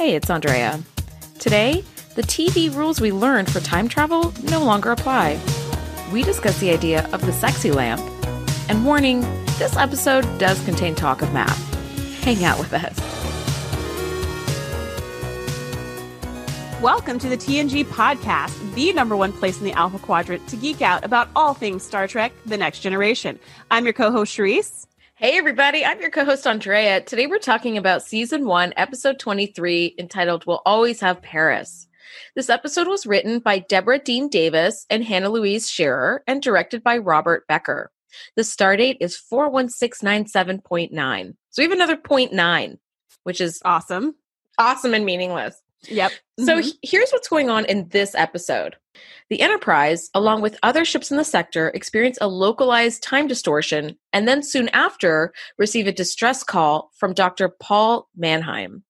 Hey, it's Andrea. Today, the TV rules we learned for time travel no longer apply. We discuss the idea of the sexy lamp. And warning, this episode does contain talk of math. Hang out with us. Welcome to the TNG podcast, the number one place in the Alpha Quadrant to geek out about all things Star Trek The Next Generation. I'm your co host, Shereese. Hey, everybody, I'm your co host, Andrea. Today we're talking about season one, episode 23, entitled We'll Always Have Paris. This episode was written by Deborah Dean Davis and Hannah Louise Shearer and directed by Robert Becker. The star date is 41697.9. So we have another 0.9, which is Awesome. awesome and meaningless. Yep. So Mhm. he- here's what's going on in this episode. The Enterprise, along with other ships in the sector, experience a localized time distortion and then soon after receive a distress call from Dr. Paul Mannheim.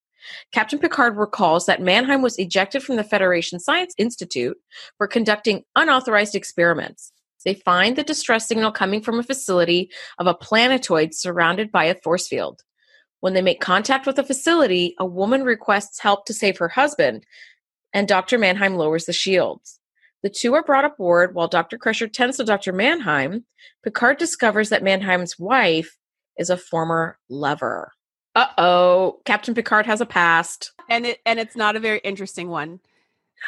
Captain Picard recalls that Mannheim was ejected from the Federation Science Institute for conducting unauthorized experiments. They find the distress signal coming from a facility of a planetoid surrounded by a force field. When they make contact with the facility, a woman requests help to save her husband, and Dr. Mannheim lowers the shields. The two are brought aboard while Dr. Crusher tends to Dr. Mannheim. Picard discovers that Mannheim's wife is a former lover. Uh oh, Captain Picard has a past. And it and it's not a very interesting one.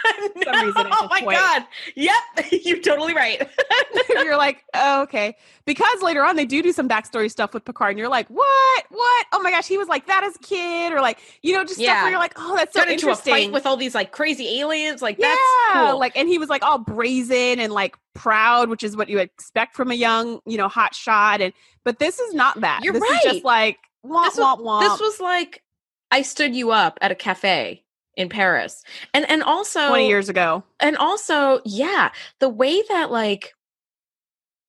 some reason oh my god! Yep, you're totally right. you're like, oh, okay. Because later on they do do some backstory stuff with Picard, and you're like, what? What? Oh my gosh, he was like that as a kid, or like, you know, just stuff where you're like, oh, that's so Got into a interesting. fight with all these like crazy aliens. Like yeah, that's cool. like, and he was like all brazen and like proud, which is what you expect from a young, you know, hot shot. And but this is not that. You're this right. is just like womp This was- womp womp. this was like I stood you up at a cafe in Paris, and and also twenty years ago. and also yeah the way that like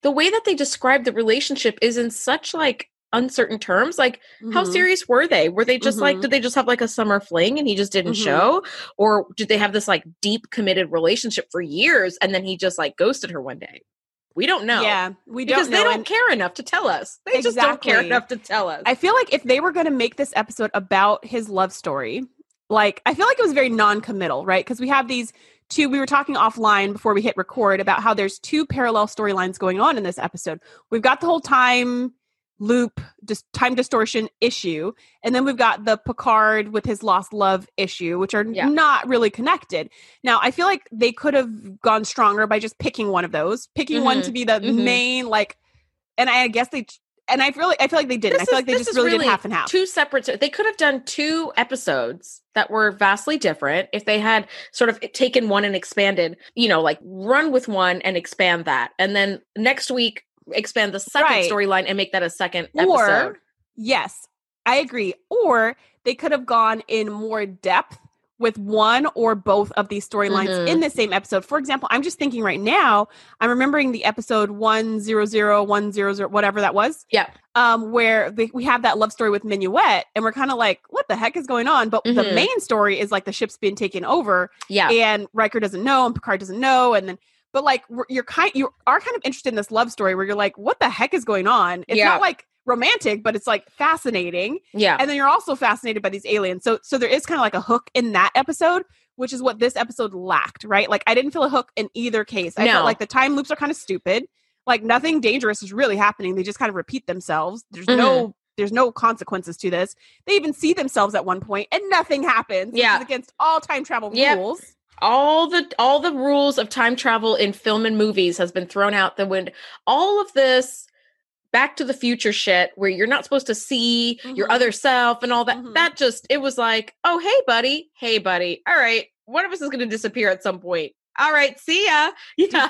the way that they describe the relationship is in such like uncertain terms like how Mhm. serious were they were they just like Mhm. did they just have like a summer fling and he just didn't Mhm. show or did they have this like deep committed relationship for years and then he just like ghosted her one day we don't know Yeah, we because don't they know. don't and care enough to tell us they just don't care enough to tell us I feel like if they were going to make this episode about his love story, like I feel like it was very non-committal, right? Because we have these two. We were talking offline before we hit record about how there's two parallel storylines going on in this episode. We've got the whole time loop, just time distortion issue, and then we've got the Picard with his lost love issue, which are Yeah. not really connected. Now, I feel like they could have gone stronger by just picking one of those, picking one Mhm. to be the Mhm. main like. And I guess they and I really I feel like they didn't. I feel is- like they just is really, did half and half. Two separate. They could have done two episodes that were vastly different if they had sort of taken one and expanded. You know, like run with one and expand that, and then next week expand the second Right. storyline and make that a second or episode. yes, I agree. Or they could have gone in more depth with one or both of these storylines Mhm. in the same episode. For example, I'm just thinking right now, I'm remembering the episode 100, 100, whatever that was. Yeah. Um, where they, we have that love story with Minuet, and we're kind of like, what the heck is going on? But the Mhm. main story is like the ship's being taken over, Yeah, and Riker doesn't know and Picard doesn't know and then but like you're kind you are kind of interested in this love story where you're like what the heck is going on it's Yeah. not like romantic but it's like fascinating yeah, and then you're also fascinated by these aliens so so there is kind of like a hook in that episode which is what this episode lacked right like I didn't feel a hook in either case I No. felt like the time loops are kind of stupid like nothing dangerous is really happening they just kind of repeat themselves there's Mm-hmm. no there's no consequences to this. They even see themselves at one point and nothing happens. Yeah. against all time travel Yep. rules. all the all the rules of time travel in film and movies has been thrown out the window. All of this back to the future shit where you're not supposed to see your Mhm. other self and all that. Mhm. That just it was like, oh hey buddy, hey buddy. All right, one of us is going to disappear at some point. All right, see ya. Yeah.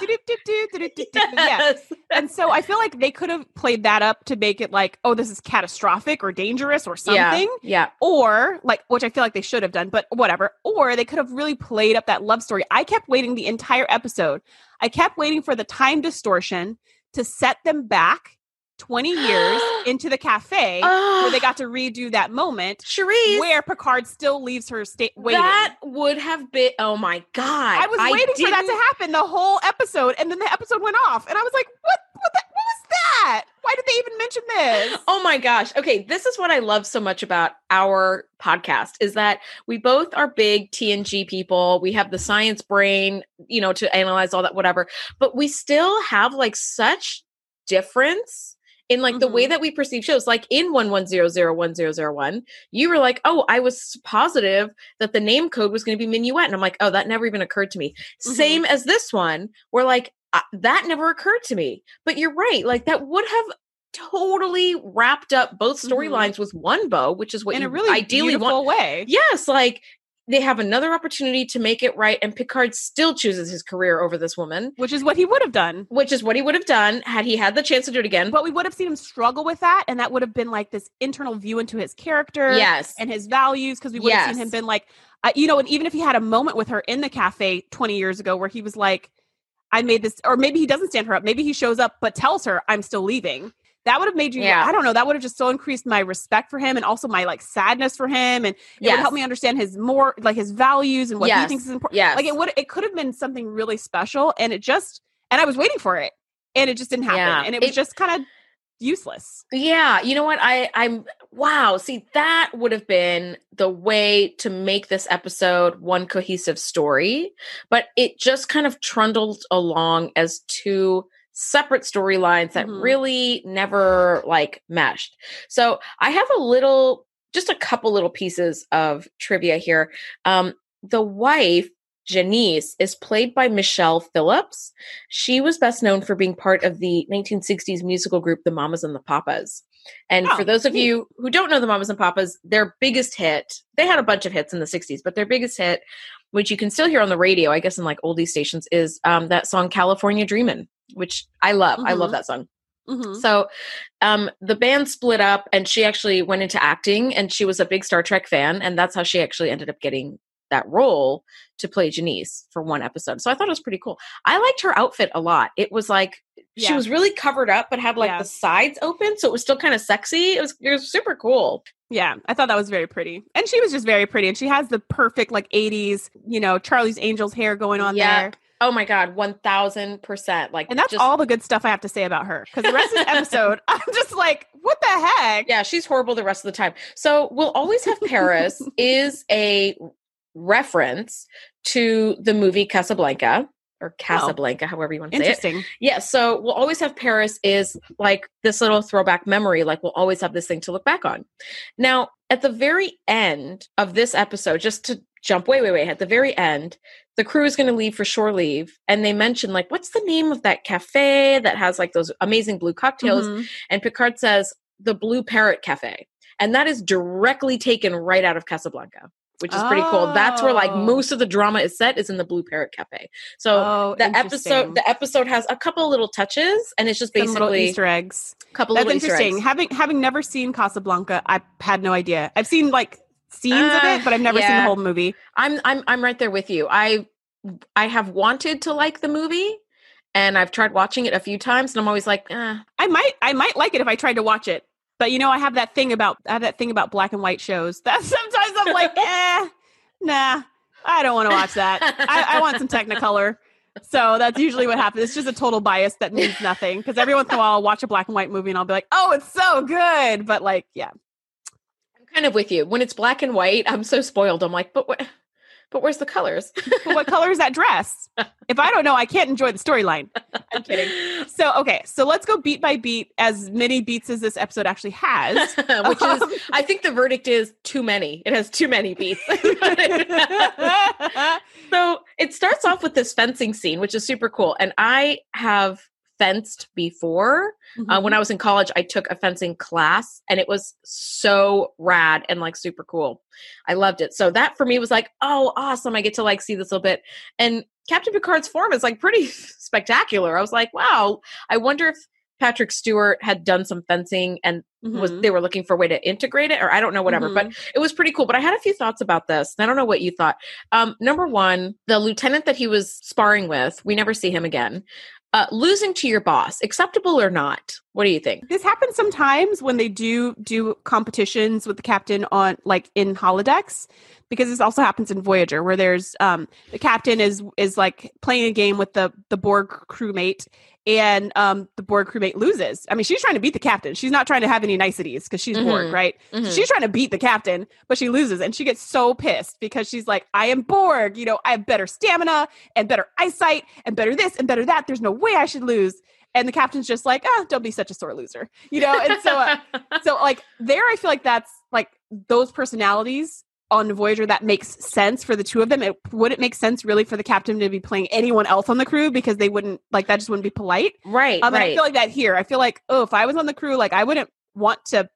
Yes. And so I feel like they could have played that up to make it like, oh, this is catastrophic or dangerous or something. Yeah. something. Yeah. Or like, which I feel like they should have done, but whatever. Or they could have really played up that love story. I kept waiting the entire episode. I kept waiting for the time distortion to set them back 20 years into the cafe where they Ah, got to redo that moment Shereese. where Picard still leaves her state waiting. That would have been. Oh my god! I was waiting for that to happen the whole episode, and then the episode went off, and I was like, "What? What, the, what was that? Why did they even mention this? Oh my gosh. Okay, this is what I love so much about our podcast is that we both are big TNG people. We have the science brain, you know, to analyze all that whatever, but we still have like such difference in like mm-hmm. the way mm-hmm. that we perceive shows like in 11001001 you were like oh i was positive that the name code was going to be minuet and i'm like oh that never even occurred to me mm-hmm. same as this one where like uh, that never occurred to me but you're right like that would have totally wrapped up both mm-hmm. storylines mm-hmm. with one bow which is what in you a really ideally want way yes like they have another opportunity to make it right and picard still chooses his career over this woman. Which is what he would have done. Which is what he would have done had he had the chance to do it again. But we would have seen him struggle with that and that would have been like this internal view into his character yes. and his values because we would yes. have seen him been like uh, you know and even if he had a moment with her in the cafe 20 years ago where he was like i made this or maybe he doesn't stand her up maybe he shows up but tells her i'm still leaving that would have made you yeah. i don't know that would have just so increased my respect for him and also my like sadness for him and it yes. would help me understand his more like his values and what yes. he thinks is important yeah like it would it could have been something really special and it just and i was waiting for it and it just didn't happen yeah. and it was it, just kind of useless yeah you know what i i'm wow see that would have been the way to make this episode one cohesive story but it just kind of trundled along as two separate storylines that mm-hmm. really never like meshed. So I have a little, just a couple little pieces of trivia here. Um, the wife, Janice, is played by Michelle Phillips. She was best known for being part of the 1960s musical group The Mamas and the Papas. And oh, for those of you who don't know the Mamas and Papas, their biggest hit, they had a bunch of hits in the 60s, but their biggest hit, which you can still hear on the radio, I guess in like oldie stations, is um, that song California Dreamin', which I love. Mm-hmm. I love mm-hmm. that song. Mm-hmm. So um, the band split up and she actually went into acting and she was a big Star Trek fan. And that's how she actually ended up getting that role to play Janice for one episode. So I thought it was pretty cool. I liked her outfit a lot. It was like yeah. she was really covered up but had like yeah. the sides open so it was still kind of sexy. It was it was super cool. Yeah, I thought that was very pretty. And she was just very pretty and she has the perfect like 80s, you know, Charlie's Angels hair going on yeah. there. Oh my god, one thousand percent! Like, and that's just, all the good stuff I have to say about her. Because the rest of the episode, I'm just like, what the heck? Yeah, she's horrible the rest of the time. So we'll always have Paris is a reference to the movie Casablanca or. Casablanca, oh, however you want to say it. Interesting. Yeah. So we'll always have Paris is like this little throwback memory. Like we'll always have this thing to look back on. Now, at the very end of this episode, just to jump way, way, way at the very end, the crew is going to leave for shore leave. And they mention, like, what's the name of that cafe that has like those amazing blue cocktails? Mm-hmm. And Picard says, the Blue Parrot Cafe. And that is directly taken right out of Casablanca which is oh. pretty cool. That's where like oh. most of the drama is set is in the Blue Parrot Cafe. So oh, the episode the episode has a couple little touches and it's just basically little Easter eggs. Couple That's interesting. Having having never seen Casablanca, I had no idea. I've seen like scenes uh, of it, but I've never yeah. seen the whole movie. I'm I'm I'm right there with you. I I have wanted to like the movie and I've tried watching it a few times and I'm always like, eh. I might I might like it if I tried to watch it. But you know, I have that thing about I have that thing about black and white shows. That sometimes I'm like, eh, nah, I don't want to watch that. I, I want some Technicolor. So that's usually what happens. It's just a total bias that means nothing. Because every once in a while, I'll watch a black and white movie and I'll be like, "Oh, it's so good," but like, yeah, kind of with you. When it's black and white, I'm so spoiled. I'm like, but what? But where's the colors? but what color is that dress? If I don't know, I can't enjoy the storyline. I'm kidding. So, okay, so let's go beat by beat, as many beats as this episode actually has. Which is, um, I think the verdict is too many. It has too many beats. so it starts off with this fencing scene, which is super cool. And I have fenced before. Mm-hmm. Uh, when mm-hmm. I was in college, I took a fencing class and it was so rad and like super cool. I loved it. So that for me was like, oh, awesome. I get to like see this little bit. And Captain Picard's form is like pretty spectacular. I was like, wow, I wonder if Patrick Stewart had done some fencing and mm-hmm. was they were looking for a way to integrate it or I don't know whatever mm-hmm. but it was pretty cool but I had a few thoughts about this I don't know what you thought um, number one the lieutenant that he was sparring with we never see him again uh, losing to your boss acceptable or not? What do you think? This happens sometimes when they do do competitions with the captain on like in holodecks because this also happens in voyager where there's um the captain is is like playing a game with the the borg crewmate and um, the Borg crewmate loses. I mean, she's trying to beat the captain. She's not trying to have any niceties because she's Borg, Mhm. right? Mhm. she's trying to beat the captain, but she loses, and she gets so pissed because she's like, "I am Borg. You know, I have better stamina and better eyesight and better this and better that. There's no way I should lose." And the captain's just like, "Ah, don't be such a sore loser," you know. And so, uh, so like there, I feel like that's like those personalities on Voyager that makes sense for the two of them. It wouldn't make sense really for the captain to be playing anyone else on the crew because they wouldn't like that. Just wouldn't be polite. right, Um, and I feel like that here. I feel like, oh, if I was on the crew, like I wouldn't want to,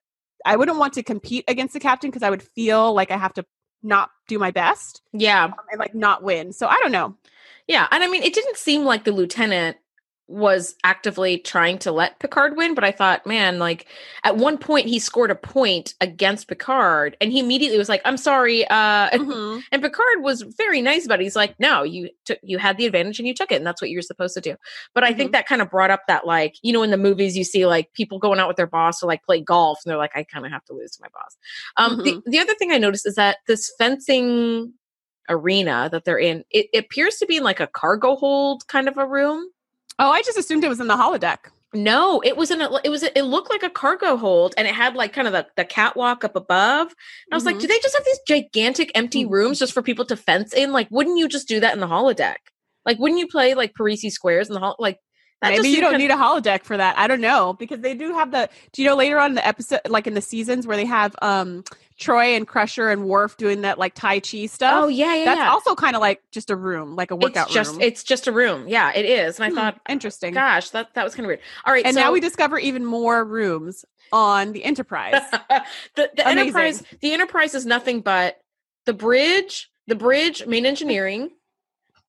I wouldn't want to compete against the captain because I would feel like I have to not do my best yeah. um, and like not win. So I don't know. Yeah, and I mean, it didn't seem like the lieutenant was actively trying to let Picard win, but I thought, man, like at one point he scored a point against Picard, and he immediately was like, "I'm sorry," uh, Mhm. and Picard was very nice about it. He's like, "No, you took, you had the advantage and you took it, and that's what you're supposed to do." But I think that kind of brought up that, like, you know, in the movies you see like people going out with their boss to like play golf, and they're like, "I kind of have to lose to my boss." Um, the the other thing I noticed is that this fencing arena that they're in, it, it appears to be in like a cargo hold kind of a room. Oh, I just assumed it was in the holodeck. No, it was in a, it was it looked like a cargo hold and it had like kind of the, the catwalk up above. And I was like, Mhm. do they just have these gigantic empty Mhm. rooms just for people to fence in? Like, wouldn't you just do that in the holodeck? Like, wouldn't you play like parrises squares in the hall? Like, that Maybe you don't kind need a holodeck for that. I don't know because they do have the. Do you know later on in the episode, like in the seasons where they have um Troi and Crusher and Worf doing that like Tai Chi stuff? Oh yeah, yeah, that's yeah. also kind of like just a room, like a workout it's just room. it's just a room. Yeah, it is. And I Hmm, thought, interesting. gosh, that that was kind of weird. All right, and so now we discover even more rooms on the Enterprise. the the enterprise the enterprise is nothing but the bridge the bridge main engineering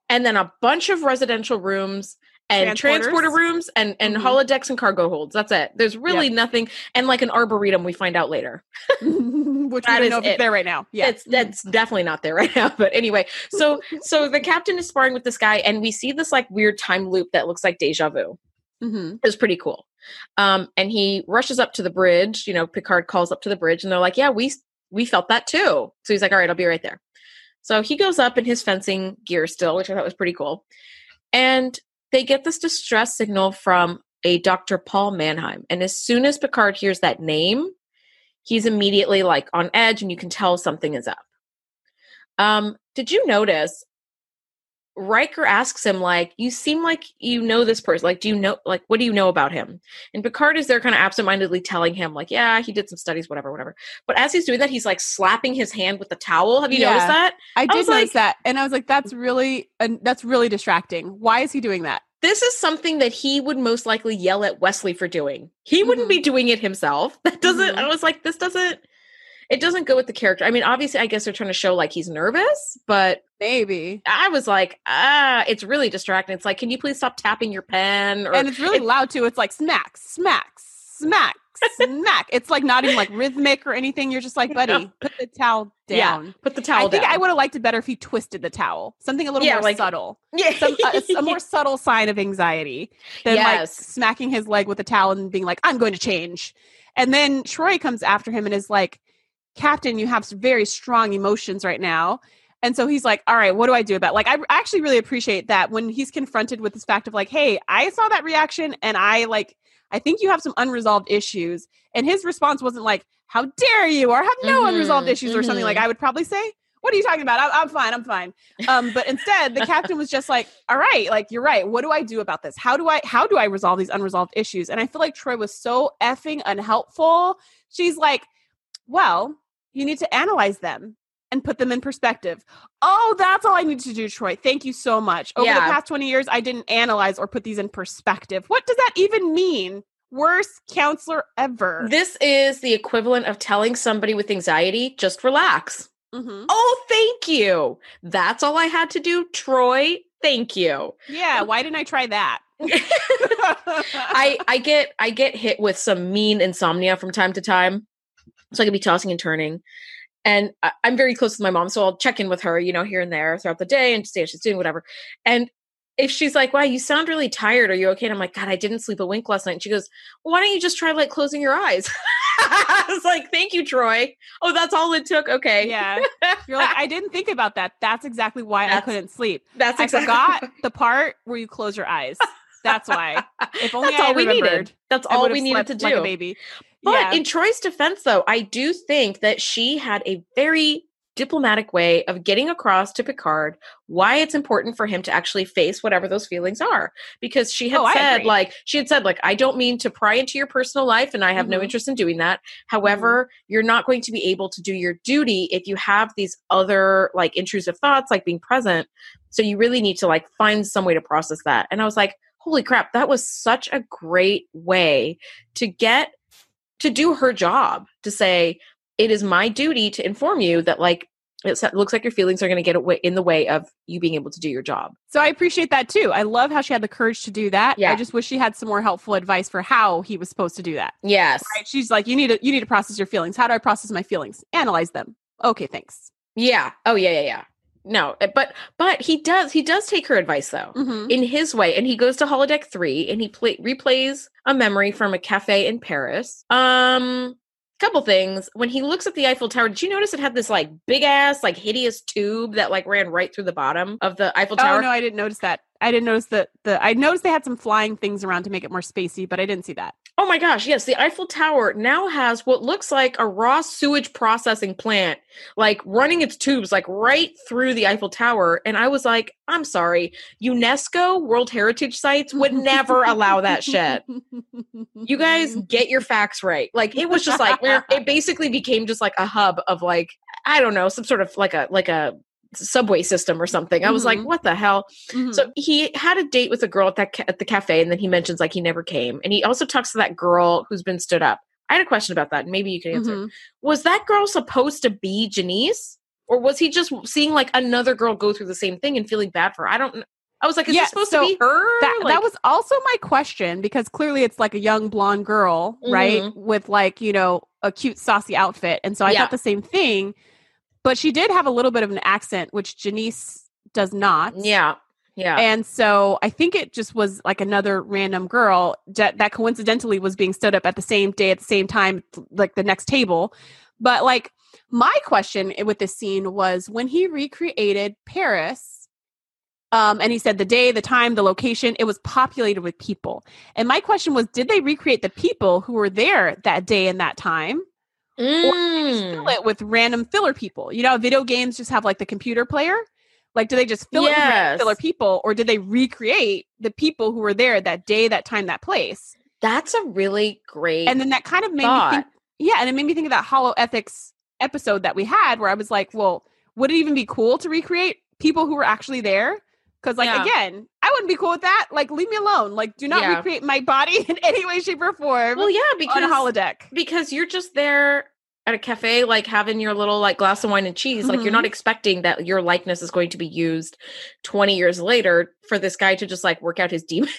and then a bunch of residential rooms and transporter rooms and and Mhm. holodecks and cargo holds that's it there's really nothing and like an arboretum we find out later Which That we don't know if it. it's there right now. Yeah. it's that's definitely not there right now but anyway so so the captain is sparring with this guy and we see this like weird time loop that looks like deja vu hmm it was pretty cool. Um, and he rushes up to the bridge. You know, Picard calls up to the bridge, and they're like, "Yeah, we we felt that too." So he's like, "All right, I'll be right there." So he goes up in his fencing gear still, which I thought was pretty cool. And they get this distress signal from a Dr. Paul Mannheim. And as soon as Picard hears that name, he's immediately like on edge, and you can tell something is up. Um, did you notice Riker asks him, like, you seem like you know this person. Like, do you know, like, what do you know about him? And Picard is there kind of absentmindedly telling him, like, yeah, he did some studies, whatever, whatever. But as he's doing that, he's like slapping his hand with the towel. Have you Yeah. noticed that? I did notice like- that, and I was like, "That's really, uh, that's really distracting. Why is he doing that?" This is something that he would most likely yell at Wesley for doing. He wouldn't Mhm. be doing it himself. That doesn't, Mhm. I was like, this doesn't, it doesn't go with the character. I mean, obviously, I guess they're trying to show like he's nervous, but Maybe, I was like, ah, it's really distracting. It's like, can you please stop tapping your pen? Or and it's really it- loud too. It's like smack, smack, smack, smack. It's like not even like rhythmic or anything. You're just like, buddy, put the towel Yeah, down. put the towel I think down. I would have liked it better if he twisted the towel. Something a little Yeah, more like- subtle. yeah, Some, a, a more subtle sign of anxiety than like smacking his leg with a towel and being like, I'm going to change. And then Troi comes after him and is like, Captain, you have very strong emotions right now. And so he's like, all right, what do I do about it? Like, I actually really appreciate that when he's confronted with this fact of like, hey, I saw that reaction and I like, I think you have some unresolved issues. And his response wasn't like, how dare you, or have no Mhm, unresolved issues, or something like mhm. I would probably say. What are you talking about? I, I'm fine. I'm fine. Um, but instead, the captain was just like, "All right, like you're right. What do I do about this? How do I how do I resolve these unresolved issues?" And I feel like Troi was so effing unhelpful. She's like, "Well, you need to analyze them and put them in perspective." Oh, that's all I need to do, Troi. Thank you so much. Over the past 20 years, I didn't analyze or put these in perspective. What does that even mean? Worst counselor ever. This is the equivalent of telling somebody with anxiety, just relax. Mhm. Oh, thank you. That's all I had to do, Troi. Thank you. Yeah, why didn't I try that? I I get I get hit with some mean insomnia from time to time. So I could be tossing and turning. And I, I'm very close with my mom, so I'll check in with her, you know, here and there throughout the day and see how she's doing, whatever. And if she's like, "Wow, you sound really tired. Are you okay?" And I'm like, "God, I didn't sleep a wink last night." And she goes, well, "Why don't you just try like closing your eyes?" I was like, "Thank you, Troi." Oh, that's all it took. Okay, yeah. You're like, I didn't think about that. That's exactly why I couldn't sleep. that's I exactly forgot the part where you close your eyes. That's why. If only That's I all we needed. That's all we needed to like do. a baby. But yeah. in Troi's defense, though, I do think that she had a very diplomatic way of getting across to Picard why it's important for him to actually face whatever those feelings are. Because she had Oh, said, like, she had said, like, I don't mean to pry into your personal life and I have no Mhm. interest in doing that. However, you're not going to be able to do your duty if you have these other, like, intrusive thoughts, like being present. So you really need to, like, find some way to process that. And I was like, holy crap, that was such a great way to get to do her job to say it is my duty to inform you that like it looks like your feelings are going to get away in the way of you being able to do your job So I appreciate that too. I love how she had the courage to do that. Yeah. I just wish she had some more helpful advice for how he was supposed to do that. yes Right? She's like, you need to you need to process your feelings. How do I process my feelings? Analyze them. Okay, thanks. yeah oh yeah yeah yeah no eh, but but he does he does take her advice though Mhm. in his way and he goes to holodeck 3 and he play, replays a memory from a cafe in paris um couple things when he looks at the eiffel tower did you notice it had this like big ass like hideous tube that like ran right through the bottom of the eiffel tower Oh no, I didn't notice that. I didn't notice that the I noticed they had some flying things around to make it more spacey, but I didn't see that. Oh my gosh, yes, the Eiffel Tower now has what looks like a raw sewage processing plant, like running its tubes like right through the Eiffel Tower. And I was like, I'm sorry, UNESCO World Heritage Sites would never allow that shit. You guys get your facts right. Like it was just like it basically became just like a hub of like, I don't know, some sort of like a like a subway system or something. I was like, Mhm. what the hell? Mhm. So he had a date with a girl at that ca- at the cafe, and then he mentions like he never came, and he also talks to that girl who's been stood up. I had a question about that. and Maybe you can answer. Mhm. Was that girl supposed to be Janice, or was he just seeing like another girl go through the same thing and feeling bad for her? I don't. I was like, is Yeah, this supposed so to be her? that Like- that was also my question because clearly it's like a young blonde girl, right? Mhm. With like, you know, a cute saucy outfit. And so I Yeah. thought the same thing. But she did have a little bit of an accent, which Janice does not. yeah, yeah, And so I think it just was like another random girl that, that coincidentally was being stood up at the same day at the same time, like the next table. But like my question with this scene was when he recreated Paris, um, and he said the day, the time, the location, it was populated with people. And my question was, did they recreate the people who were there that day and that time? Mm. Fill it with random filler people. You know, video games just have like the computer player. Like, do they just fill it with filler people, or did they recreate the people who were there that day, that time, that place? That's a really great. And then that kind of made me think. Yeah, and it made me think of that Hollow Ethics episode that we had, where I was like, well, would it even be cool to recreate people who were actually there? Because, like, Yeah. again, I wouldn't be cool with that. Like, leave me alone. Like, do not Yeah. recreate my body in any way, shape, or form well, yeah, on a because holodeck. because you're just there at a cafe like having your little like glass of wine and cheese like you're not expecting that your likeness is going to be used 20 years later for this guy to just like work out his demons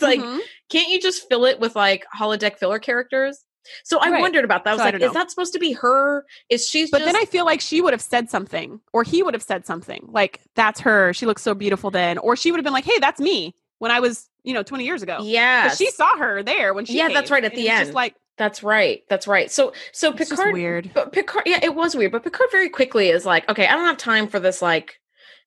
like Mhm. can't you just fill it with like holodeck filler characters so i Right. wondered about that i was So like don't is that supposed to be her is she's But just, then I feel like she would have said something, or he would have said something like, "That's her. She looks so beautiful." Then, or she would have been like, "Hey, that's me when I was, you know, twenty years ago." yeah she saw her there when she. Yeah, that's right, at the end. Just like that's right that's right so so it's picard weird. But Picard, yeah, it was weird. But Picard very quickly is like, okay, I don't have time for this like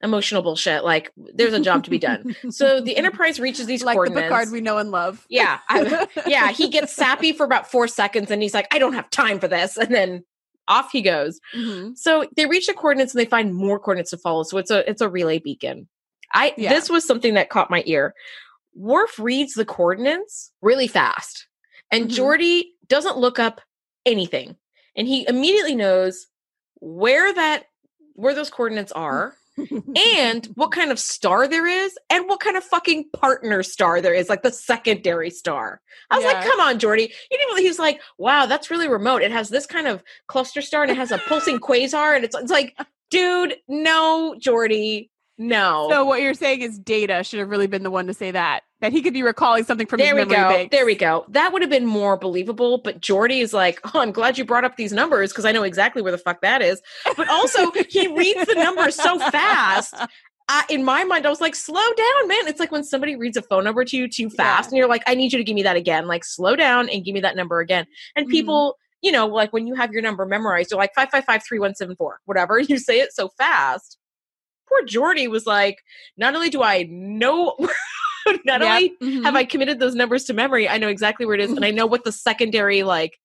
emotional bullshit. Like, there's a job to be done. So the Enterprise reaches these like the coordinates. Picard we know and love. yeah, I, yeah. He gets sappy for about four seconds, and he's like, I don't have time for this, and then off he goes. Mhm. So they reach the coordinates, and they find more coordinates to follow. So it's a it's a relay beacon. I Yeah. this was something that caught my ear. Worf reads the coordinates really fast, and Mhm. Geordi doesn't look up anything, and he immediately knows where that where those coordinates are and what kind of star there is and what kind of fucking partner star there is like the secondary star. I was like come on Geordi. You didn't really, like wow that's really remote. It has this kind of cluster star and it has a pulsing quasar and it's, it's like dude no Geordi no So what you're saying is Data should have really been the one to say that. That he could be recalling something from there we his memory go. banks. There we go. That would have been more believable. But Geordi is like, oh, I'm glad you brought up these numbers because I know exactly where the fuck that is. But also, he reads the numbers so fast. I, in my mind, I was like, slow down, man. It's like when somebody reads a phone number to you too fast, Yeah. and you're like, I need you to give me that again. Like, slow down and give me that number again. And Mhm. people, you know, like when you have your number memorized, you're like five five five three one seven four, whatever. You say it so fast. Poor Geordi was like, not only do I know not Yep. only Mhm. have I committed those numbers to memory, I know exactly where it is, and I know what the secondary like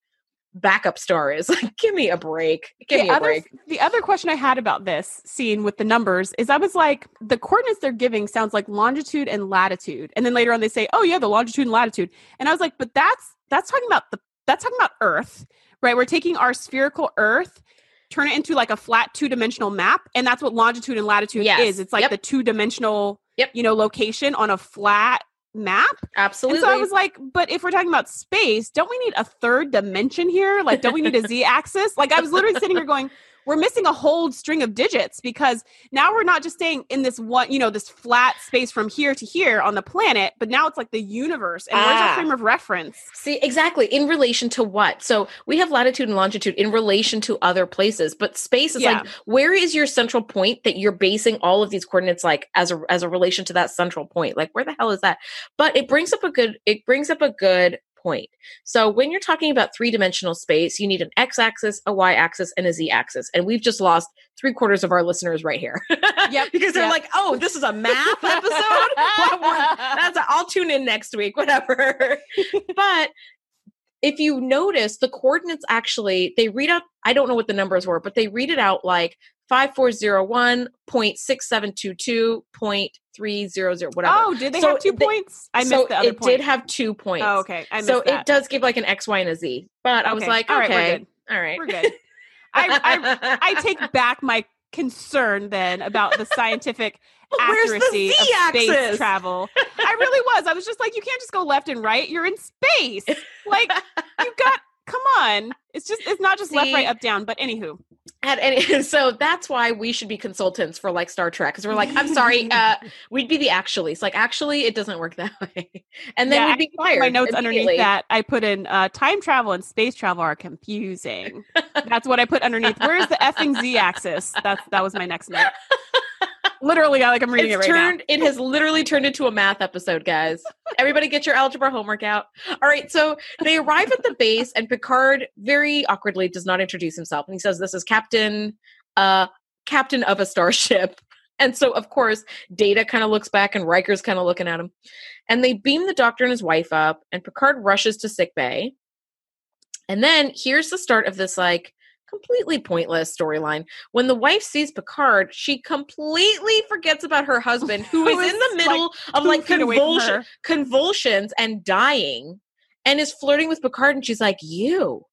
backup star is. Like, give me a break. Give me a other break. the other question I had about this scene with the numbers is I was like, the coordinates they're giving sounds like longitude and latitude, and then later on they say, oh yeah, the longitude and latitude, and I was like, but that's that's talking about the that's talking about Earth, right? We're taking our spherical Earth. Turn it into like a flat two dimensional map, and that's what longitude and latitude Yes. is. It's like Yep. the two dimensional, Yep. you know, location on a flat map. Absolutely. And so I was like, but if we're talking about space, don't we need a third dimension here? Like, don't we need a z axis? Like, I was literally sitting here going, we're missing a whole string of digits because now we're not just staying in this one, you know, this flat space from here to here on the planet, but now it's like the universe. And where's Ah. our frame of reference? See, exactly. In relation to what? So we have latitude and longitude in relation to other places, but space is Yeah. like, where is your central point that you're basing all of these coordinates like as a as a relation to that central point? Like, where the hell is that? But it brings up a good it brings up a good point. So when you're talking about three dimensional space, you need an x axis, a y axis, and a z axis, and we've just lost three quarters of our listeners right here. Yep, because they're yep. like, oh, this is a math episode. That's I'll tune in next week, whatever. but if you notice, the coordinates actually they read out. I don't know what the numbers were, but they read it out like five four zero one point six seven two two point three zero zero whatever. Oh, did they So have two they- points? I missed so the other it point. did have two points. Oh, okay. I missed so that. it does give like an X, Y, and a Z. But I was Okay. like, All right, we're okay, good. all right, We're good. I, I, I take back my concern then about the scientific Where's the accuracy of space travel. I really was. I was just like, you can't just go left and right. You're in space. Like you've got. Come on. It's just. It's not just left, right, up, down. But anywho, At any, so that's why we should be consultants for like Star Trek because we're like, I'm sorry, uh, we'd be the actuallys. Like, actually, it doesn't work that way, and then Yeah, we'd be fired. my notes underneath that I put in uh, time travel and space travel are confusing. That's what I put underneath. Where's the effing z axis? That's that was my next note. Literally, I like I'm reading It's it right turned. It has literally turned into a math episode, guys. Everybody, get your algebra homework out. All right, so they arrive at the base, and Picard very awkwardly does not introduce himself, and he says, "This is Captain, uh, Captain of a starship." And so, of course, Data kind of looks back, and Riker's kind of looking at him, and they beam the doctor and his wife up, and Picard rushes to sickbay. And then here's the start of this like completely pointless storyline. When the wife sees Picard, she completely forgets about her husband, who Who is in the middle of like away from convulsion, convulsions and dying, and is flirting with Picard. And she's like, "You."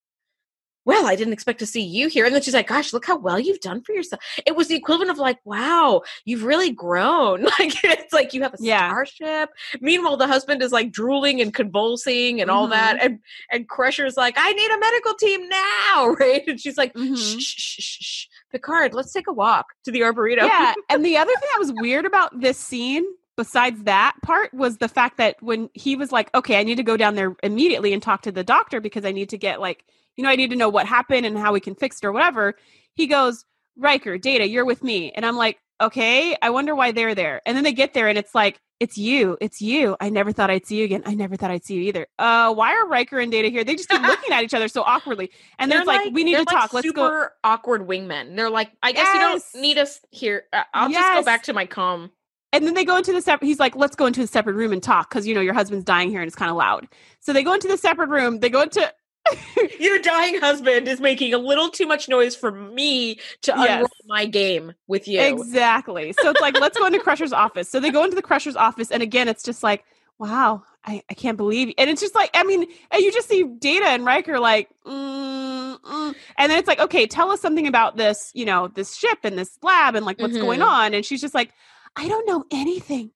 Well, I didn't expect to see you here. And then she's like, gosh, look how well you've done for yourself. It was the equivalent of like, wow, you've really grown. Like, it's like you have a Yeah. starship. Meanwhile, the husband is like drooling and convulsing and all Mhm. that. And and Crusher's like, I need a medical team now, right? And she's like, Mhm. shh, shh, shh, shh, shh. Picard, let's take a walk to the Arboretum. Yeah, and the other thing that was weird about this scene, besides that part, was the fact that when he was like, "Okay, I need to go down there immediately and talk to the doctor because I need to get like, you know, I need to know what happened and how we can fix it or whatever." He goes, "Riker, Data, you're with me," and I'm like, "Okay, I wonder why they're there." And then they get there, and it's like, "It's you, it's you. I never thought I'd see you again. I never thought I'd see you either." Uh, why are Riker and Data here? They just keep looking at each other so awkwardly, and They're they're like, "We need to like talk. Let's super go." awkward wingmen. They're like, I guess you don't need us here. Uh, I'll just go back to my com. And then they go into the separate. He's like, "Let's go into a separate room and talk because you know your husband's dying here and it's kind of loud." So they go into the separate room. They go into Your dying husband is making a little too much noise for me to Yes. unroll my game with you. exactly. So it's like, "Let's go into Crusher's office." So they go into the Crusher's office, and again, it's just like, "Wow, I, I can't believe." And it's just like, I mean, and you just see Data and Riker like, mm, mm. and then it's like, "Okay, tell us something about this, you know, this ship and this lab and like what's going Mhm. on." And she's just like, "I don't know anything."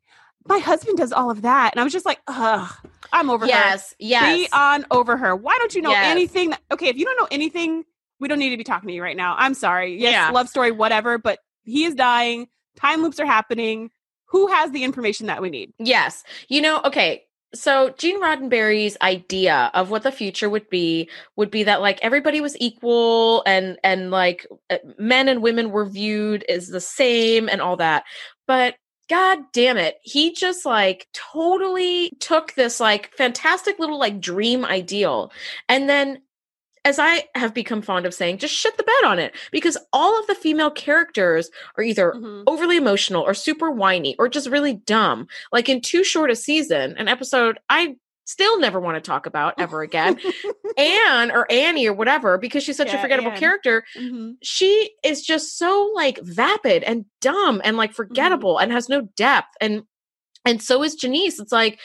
My husband does all of that, and I was just like, "Ugh, I'm over her." yes, yes. Be on over her. Why don't you know Yes. anything? that- okay, if you don't know anything, we don't need to be talking to you right now. I'm sorry. Yes, Yeah. love story, whatever, but he is dying. Time loops are happening. Who has the information that we need? Yes. You know, okay. So Gene Roddenberry's idea of what the future would be would be that like everybody was equal and and like uh, men and women were viewed as the same and all that. But god damn it, he just like totally took this like fantastic little like dream ideal and then as I have become fond of saying, just shit the bed on it because all of the female characters are either Mhm. overly emotional or super whiny or just really dumb. Like in Too Short a Season, an episode I still never want to talk about ever again. Anne or Annie or whatever, because she's such a forgettable Anne. character, Mhm. she is just so like vapid and dumb and like forgettable and has no depth. And and so is Janice. It's like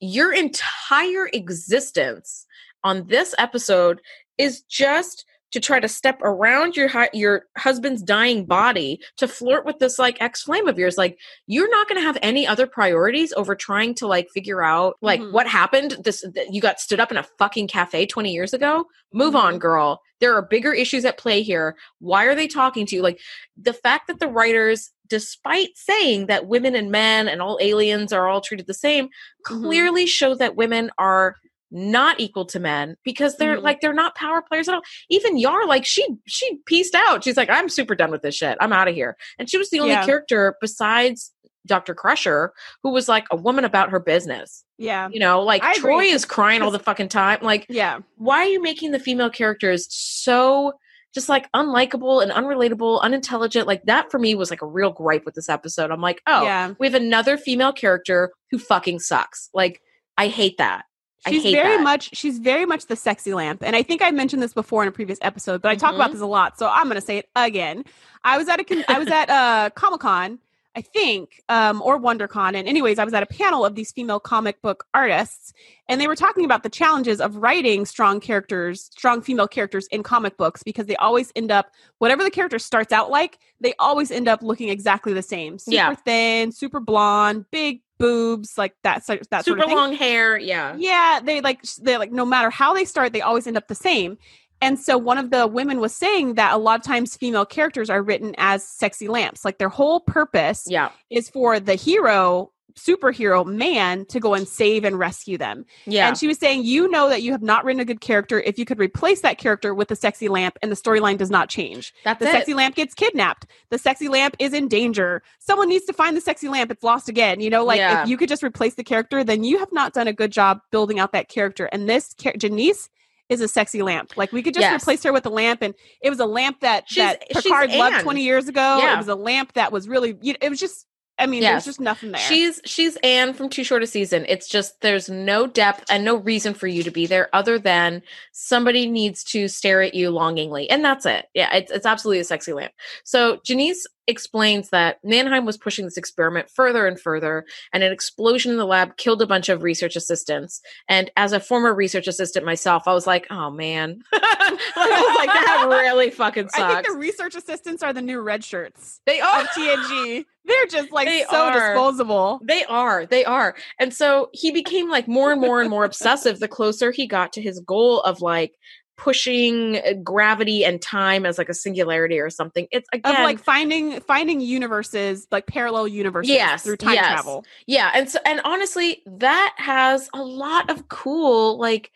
your entire existence on this episode is just to try to step around your hu- your husband's dying body to flirt with this like ex flame of yours like you're not going to have any other priorities over trying to like figure out like Mhm. what happened this that you got stood up in a fucking cafe 20 years ago move on Mhm. girl there are bigger issues at play here why are they talking to you like the fact that the writers despite saying that women and men and all aliens are all treated the same Mhm. clearly show that women are not equal to men because they're Mhm. like they're not power players at all. Even Yar, like she she pieced out. She's like, I'm super done with this shit. I'm out of here. And she was the only Yeah. character besides Dr. Crusher who was like a woman about her business. Yeah. You know, like I agree, Troi is 'cause- crying all the fucking time. Like, Yeah. why are you making the female characters so just like unlikable and unrelatable, unintelligent? Like that for me was like a real gripe with this episode. I'm like, oh, Yeah. we have another female character who fucking sucks. Like, I hate that. She's very that. much she's very much the sexy lamp. And I think I mentioned this before in a previous episode, but I talk Mhm. about this a lot, so I'm going to say it again. I was at a con- I was at uh Comic-Con, I think, um or WonderCon. And anyways, I was at a panel of these female comic book artists and they were talking about the challenges of writing strong characters, strong female characters in comic books because they always end up whatever the character starts out like, they always end up looking exactly the same. Super Yeah. thin, super blonde, big boobs, like that that sort super of thing long hair. Yeah. yeah they like they like no matter how they start they always end up the same and so one of the women was saying that a lot of times female characters are written as sexy lamps like their whole purpose Yeah. is for the hero superhero man to go and save and rescue them Yeah. and she was saying you know that you have not written a good character if you could replace that character with the sexy lamp and the storyline does not change That's the it. sexy lamp gets kidnapped. The sexy lamp is in danger. Someone needs to find the sexy lamp. It's lost again. You know, like Yeah. if you could just replace the character, then you have not done a good job building out that character. And this char- Janice is a sexy lamp. Like we could just Yes. replace her with a lamp, and it was a lamp that She's- that Picard loved twenty years ago. Yeah. It was a lamp that was really. It was just. I mean, Yes. there's just nothing there. She's she's Anne from Too Short a Season. It's just there's no depth and no reason for you to be there other than somebody needs to stare at you longingly, and that's it. Yeah, it's it's absolutely a sexy lamp. So Janice explains that Mannheim was pushing this experiment further and further, and an explosion in the lab killed a bunch of research assistants. And as a former research assistant myself, I was like, oh man, I was like that really fucking sucks. I think the research assistants are the new red shirts They are TNG. They're just like They so are. disposable. They are. They are. And so he became like more and more and more obsessive the closer he got to his goal of like pushing uh, gravity and time as like a singularity or something. It's Of again like finding finding universes, like parallel universes Yes, through time yes. travel. yeah, and so and honestly, that has a lot of cool like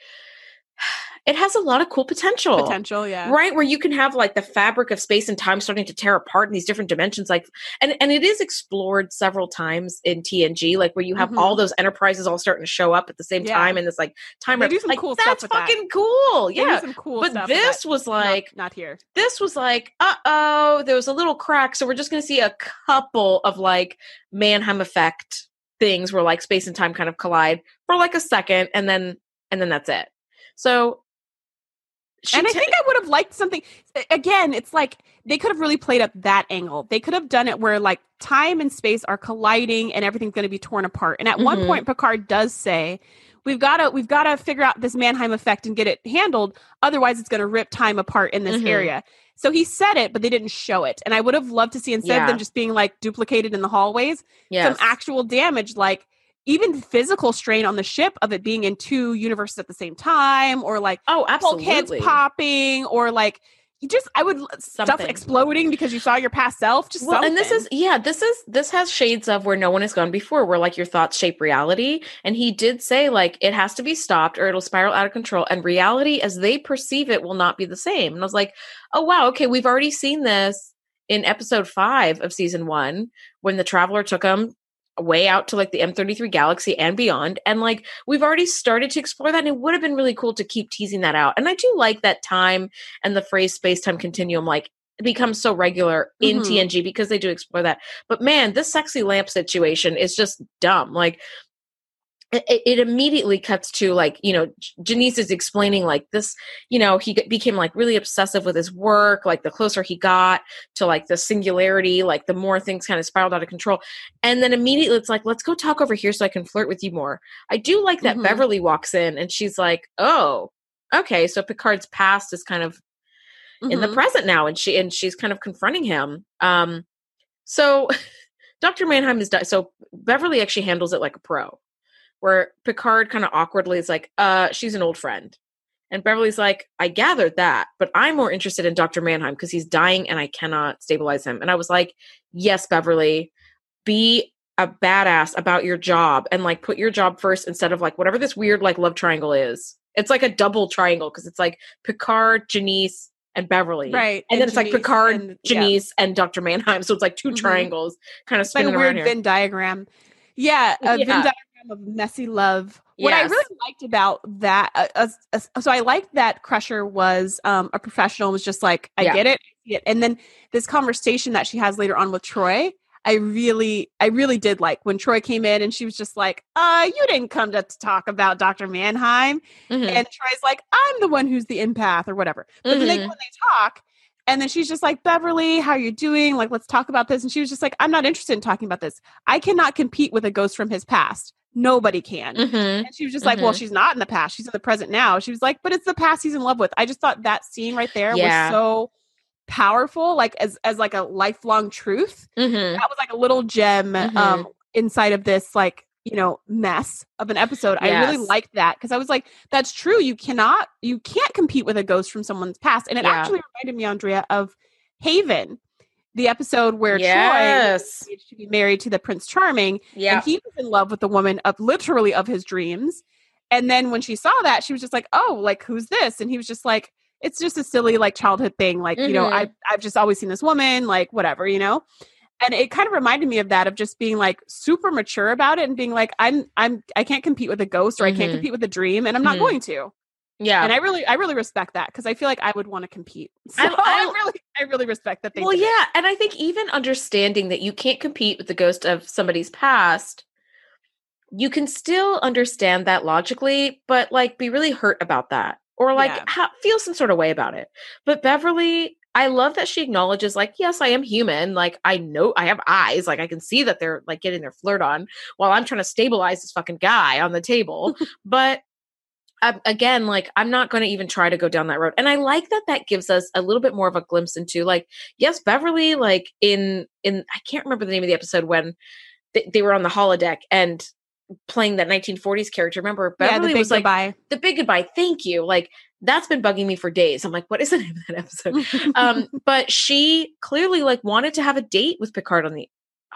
it has a lot of cool potential. Potential, yeah. right where you can have like the fabric of space and time starting to tear apart in these different dimensions like and and it is explored several times in TNG like where you have Mhm. all those enterprises all starting to show up at the same Yeah. time and this like time They rep- do some like, cool stuff that's that. fucking cool They do yeah some cool but stuff this that. was like not, here. this was like uh-oh there was a little crack so we're just going to see a couple of like Mannheim effect things where like space and time kind of collide for like a second and then and then that's it so she and I think I would have liked something again, it's like they could have really played up that angle. They could have done it where like time and space are colliding and everything's going to be torn apart. And at one Mhm. point Picard does say, "We've got to we've got to figure out this Mannheim effect and get it handled, otherwise it's going to rip time apart in this Mhm. area." So he said it, but they didn't show it. And I would have loved to see instead of them just being like duplicated in the hallways, yes. some actual damage like even physical strain on the ship of it being in two universes at the same time or like oh absolutely. popping or like you just I would stuff exploding because you saw your past self. Just well and this is yeah this is this has shades of where no one has gone before where like your thoughts shape reality. And he did say like it has to be stopped or it'll spiral out of control. And reality as they perceive it will not be the same. And i was like oh wow okay we've already seen this in episode five of season one when the traveler took him way out to like the M33 galaxy and beyond. And like we've already started to explore that. And it would have been really cool to keep teasing that out. And I do like that time and the phrase space time continuum like becomes so regular in Mhm. TNG because they do explore that. But man, this sexy lamp situation is just dumb. Like it, immediately cuts to like you know Janice is explaining like this you know he became like really obsessive with his work like the closer he got to like the singularity like the more things kind of spiraled out of control. And then immediately it's like let's go talk over here so I can flirt with you more. I do like that Mhm. Beverly walks in and she's like oh okay. So Picard's past is kind of in the Mhm. present now and she and she's kind of confronting him. Um so dr mannheim is di- so beverly actually handles it like a pro where picard kind of awkwardly is like uh she's an old friend and beverly's like i gathered that but i'm more interested in dr manheim because he's dying and i cannot stabilize him and i was like yes beverly be a badass about your job and like put your job first instead of like whatever this weird like love triangle is it's like a double triangle because it's like picard janice and beverly Right. and, then it's like Picard, and- yeah. Janice, and Dr. Manheim. So it's like 2 Mhm. triangles kind of It's like a spinning weird around here. Venn diagram. Yeah, a Venn diagram of messy love. What I really liked about that, uh, uh, uh, so I liked that Crusher was um, a professional. Was just like, I Yeah. get it, I it. And then this conversation that she has later on with Troi, I really, I really did like when Troi came in and she was just like, "Uh, you didn't come to talk about Doctor Manheim," Mhm. and Troi's like, "I'm the one who's the empath or whatever." But then they go Mhm. they talk. And then she's just like, Beverly, how you doing? Like, let's talk about this. And she was just like, I'm not interested in talking about this. I cannot compete with a ghost from his past. Nobody can. Mhm. And she was just like, Well, Mhm. she's not in the past. She's in the present now. She was like, But it's the past he's in love with. I just thought that scene right there Yeah. was so powerful, like as as like a lifelong truth. Mhm. That was like a little gem um inside of this like you know mess of an episode i really liked that because i was like that's true you cannot you can't compete with a ghost from someone's past and it Yeah. actually reminded me andrea of haven the episode where troi Yes. engaged to be married to the prince charming Yeah. and he was in love with the woman of literally of his dreams and then when she saw that she was just like oh like who's this and he was just like it's just a silly like childhood thing like you know i i've just always seen this woman like whatever you know and it kind of reminded me of that of just being like super mature about it and being like i'm i'm i can't compete with a ghost or i can't Mhm. compete with a dream and i'm not Mhm. going to yeah. and i really i really respect that because i feel like i would want to compete so I- I, I- really i really respect that they well, yeah. And I think even understanding that you can't compete with the ghost of somebody's past, you can still understand that logically, but like be really hurt about that or like Yeah. ha- feel some sort of way about it. But Beverly, I love that she acknowledges, like, yes, I am human. Like, I know I have eyes. Like, I can see that they're like getting their flirt on while I'm trying to stabilize this fucking guy on the table. but um, again, like, I'm not going to even try to go down that road. And I like that that gives us a little bit more of a glimpse into, like, yes, Beverly, like, in, in, I can't remember the name of the episode when they, they were on the holodeck and playing that 1940s character. Remember, yeah, Beverly big was like, goodbye. the big goodbye thank you like that's been bugging me for days i'm like what is the name of that episode um but she clearly like wanted to have a date with picard on the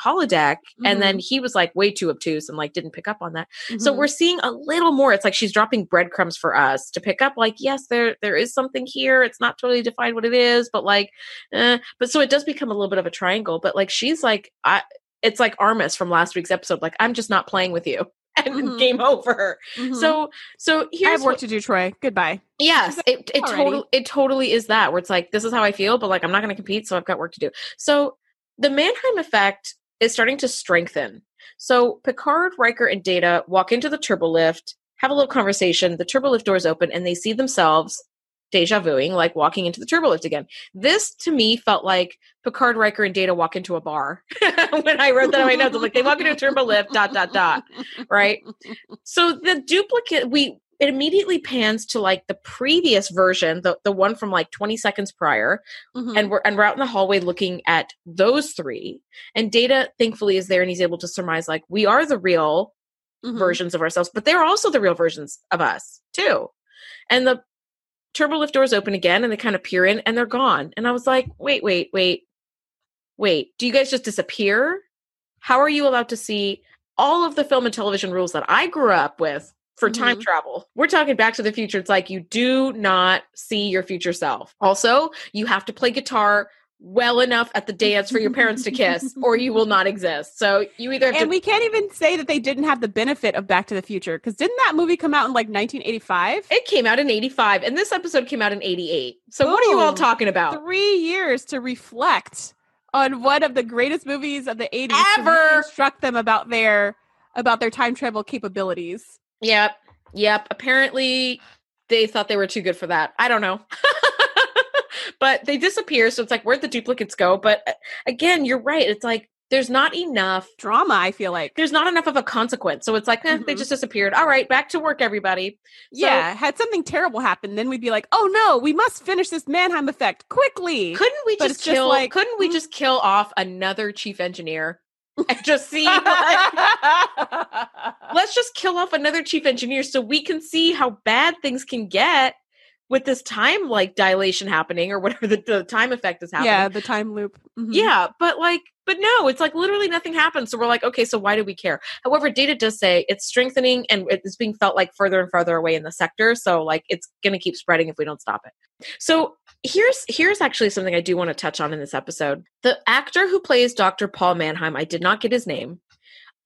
holodeck and then he was like way too obtuse and like didn't pick up on that so Mhm. we're seeing a little more it's like she's dropping breadcrumbs for us to pick up like yes there there is something here it's not totally defined what it is but like eh. but so it does become a little bit of a triangle but like she's like i it's like armus from last week's episode like i'm just not playing with you and Mhm. game over Mhm. so so here's i have what, work to do troi goodbye Yes, it it totally it totally is that where it's like this is how I feel, but like I'm not going to compete, so I've got work to do. So the Manheim effect is starting to strengthen. So Picard, Riker, and Data walk into the turbo lift, have a little conversation. The turbo lift doors open, and they see themselves deja vuing, like walking into the turbo lift again. This to me felt like Picard, Riker, and Data walk into a bar. when I wrote that on my notes, I'm like they walk into a turbo lift. Dot dot dot. Right. So the duplicate we it immediately pans to like the previous version, the the one from like 20 seconds prior, Mhm. and we're and we're out in the hallway looking at those three. And Data thankfully is there and he's able to surmise like we are the real Mhm. versions of ourselves, but they're also the real versions of us too. And the turbo lift doors open again and they kind of peer in and they're gone. And I was like, wait, wait, wait, wait, do you guys just disappear? How are you allowed to see all of the film and television rules that I grew up with for time Mhm. travel? We're talking back to the future. It's like you do not see your future self. Also, you have to play guitar well enough at the dance for your parents to kiss or you will not exist. So you either have and to we can't even say that they didn't have the benefit of Back to the Future because didn't that movie come out in like 1985? It came out in 85 and this episode came out in 88. So what are you all talking about? Three years to reflect on one of the greatest movies of the 80s to Ever. really instruct them about their about their time travel capabilities. Yep. Yep. Apparently they thought they were too good for that. I don't know. but they disappear. So it's like, where'd the duplicates go? But uh, again, you're right. It's like, there's not enough. Drama, I feel like. There's not enough of a consequence. So it's like, eh, they Mhm. just disappeared. All right, back to work, everybody. So yeah, had something terrible happen, then we'd be like, "Oh no, we must finish this Manheim effect quickly." couldn't we But just it's just kill? like, couldn't we mm. just kill off another chief engineer and just see? like, let's just kill off another chief engineer so we can see how bad things can get with this time like dilation happening or whatever the, the time effect is happening. yeah, the time loop. Mhm. Yeah, but like, but no, it's like literally nothing happens. So we're like, okay, so why do we care? However, data does say it's strengthening and it's being felt like further and further away in the sector. So like, it's going to keep spreading if we don't stop it. So here's here's actually something I do want to touch on in this episode. The actor who plays Dr. Paul Manheim, I did not get his name.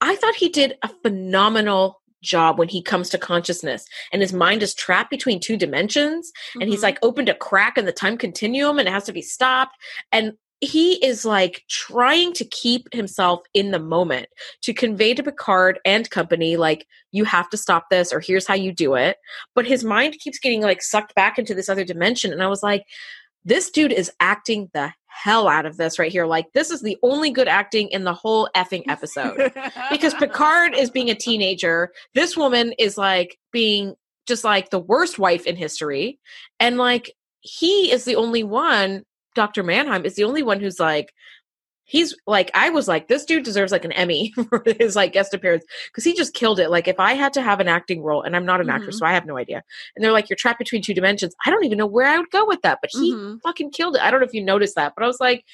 I thought he did a phenomenal job when he comes to consciousness and his mind is trapped between two dimensions and he's Mhm. like opened a crack in the time continuum and it has to be stopped and he is like trying to keep himself in the moment to convey to Picard and company like you have to stop this or here's how you do it but his mind keeps getting like sucked back into this other dimension and I was like this dude is acting the hell out of this right here like this is the only good acting in the whole effing episode because Picard is being a teenager. This woman is like being just like the worst wife in history. And like he is the only one, Dr. Manheim is the only one who's like, he's like, I was like, this dude deserves like an Emmy for his like guest appearance because he just killed it. Like, if I had to have an acting role, and I'm not an actress, Mhm. so I have no idea. And they're like, you're trapped between two dimensions. I don't even know where I would go with that, but he Mhm. fucking killed it. I don't know if you noticed that, but I was like,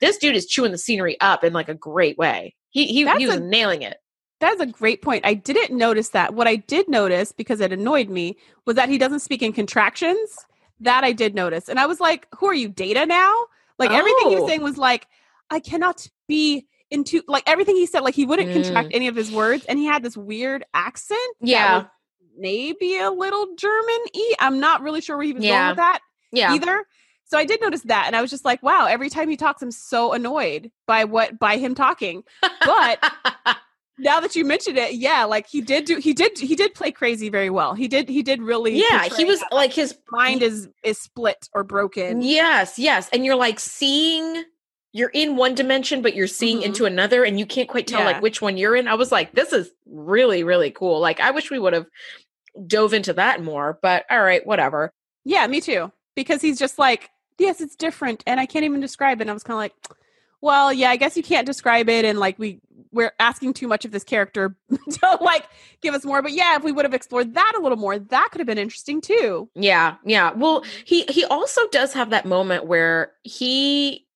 this dude is chewing the scenery up in like a great way. He he, he was a- nailing it. That's a great point. I didn't notice that. What I did notice, because it annoyed me, was that he doesn't speak in contractions. That I did notice. And I was like, who are you, data now? Like everything he Oh. was saying was like, I cannot be into like everything he said, like he wouldn't contract mm. any of his words. And he had this weird accent. that Yeah. was maybe a little German y. I'm not really sure where he was Yeah. going with that Yeah. either. So I did notice that. And I was just like, wow, every time he talks, I'm so annoyed by what by him talking. But now that you mentioned it, yeah, like he did do he did he did play crazy very well. He did he did really yeah, he was that like his mind is is split or broken. Yes, yes. And you're like seeing you're in one dimension, but you're seeing Mhm. into another, and you can't quite tell Yeah. like which one you're in. I was like, this is really, really cool. Like, I wish we would have dove into that more, but all right, whatever. Yeah, me too. Because he's just like, yes, it's different, and I can't even describe it. And I was kind of like, well, yeah, I guess you can't describe it, and like we we're asking too much of this character to like give us more. But yeah, if we would have explored that a little more, that could have been interesting too. Yeah, yeah. Well, he he also does have that moment where he